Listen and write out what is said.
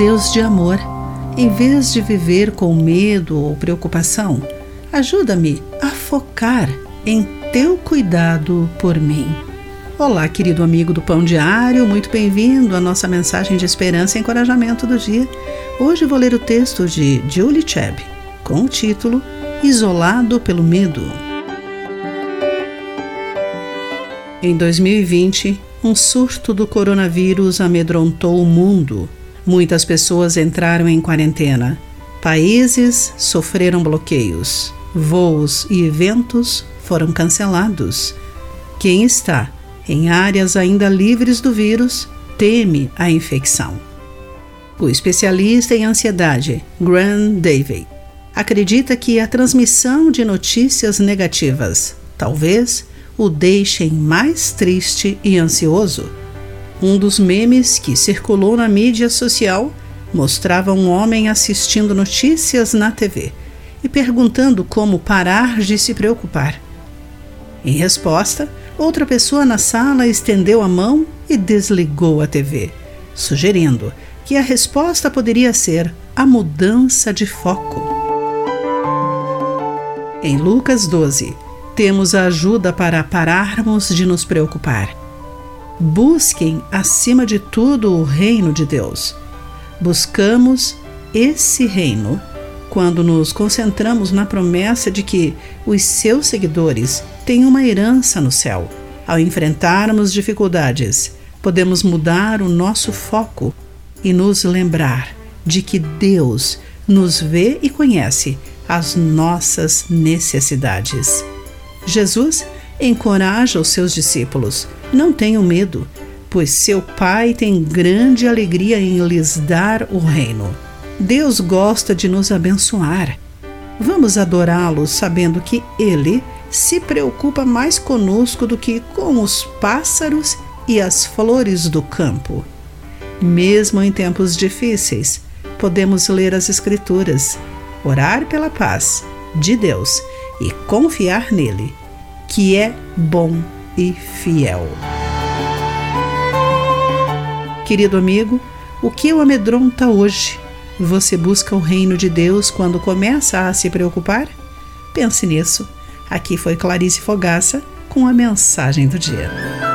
Deus de amor. Em vez de viver com medo ou preocupação, ajuda-me a focar em teu cuidado por mim. Olá, querido amigo do Pão Diário, muito bem-vindo à nossa mensagem de esperança e encorajamento do dia. Hoje vou ler o texto de Julie Chebb com o título Isolado pelo Medo. Em 2020, um surto do coronavírus amedrontou o mundo. Muitas pessoas entraram em quarentena. Países sofreram bloqueios. Voos e eventos foram cancelados. Quem está em áreas ainda livres do vírus teme a infecção. O especialista em ansiedade, Graham David, acredita que a transmissão de notícias negativas, talvez, o deixem mais triste e ansioso. Um dos memes que circulou na mídia social mostrava um homem assistindo notícias na TV e perguntando como parar de se preocupar. Em resposta, outra pessoa na sala estendeu a mão e desligou a TV, sugerindo que a resposta poderia ser a mudança de foco. Em Lucas 12, temos a ajuda para pararmos de nos preocupar. Busquem, acima de tudo, o reino de Deus. Buscamos esse reino quando nos concentramos na promessa de que os seus seguidores têm uma herança no céu. Ao enfrentarmos dificuldades, podemos mudar o nosso foco e nos lembrar de que Deus nos vê e conhece as nossas necessidades. Jesus encoraja os seus discípulos: não tenham medo, pois seu Pai tem grande alegria em lhes dar o reino. Deus gosta de nos abençoar. Vamos adorá-lo sabendo que Ele se preocupa mais conosco do que com os pássaros e as flores do campo. Mesmo em tempos difíceis, podemos ler as Escrituras, orar pela paz de Deus e confiar nele, que é bom e fiel. Querido amigo, o que o amedronta hoje? Você busca o reino de Deus quando começa a se preocupar? Pense nisso. Aqui foi Clarice Fogaça com a mensagem do dia.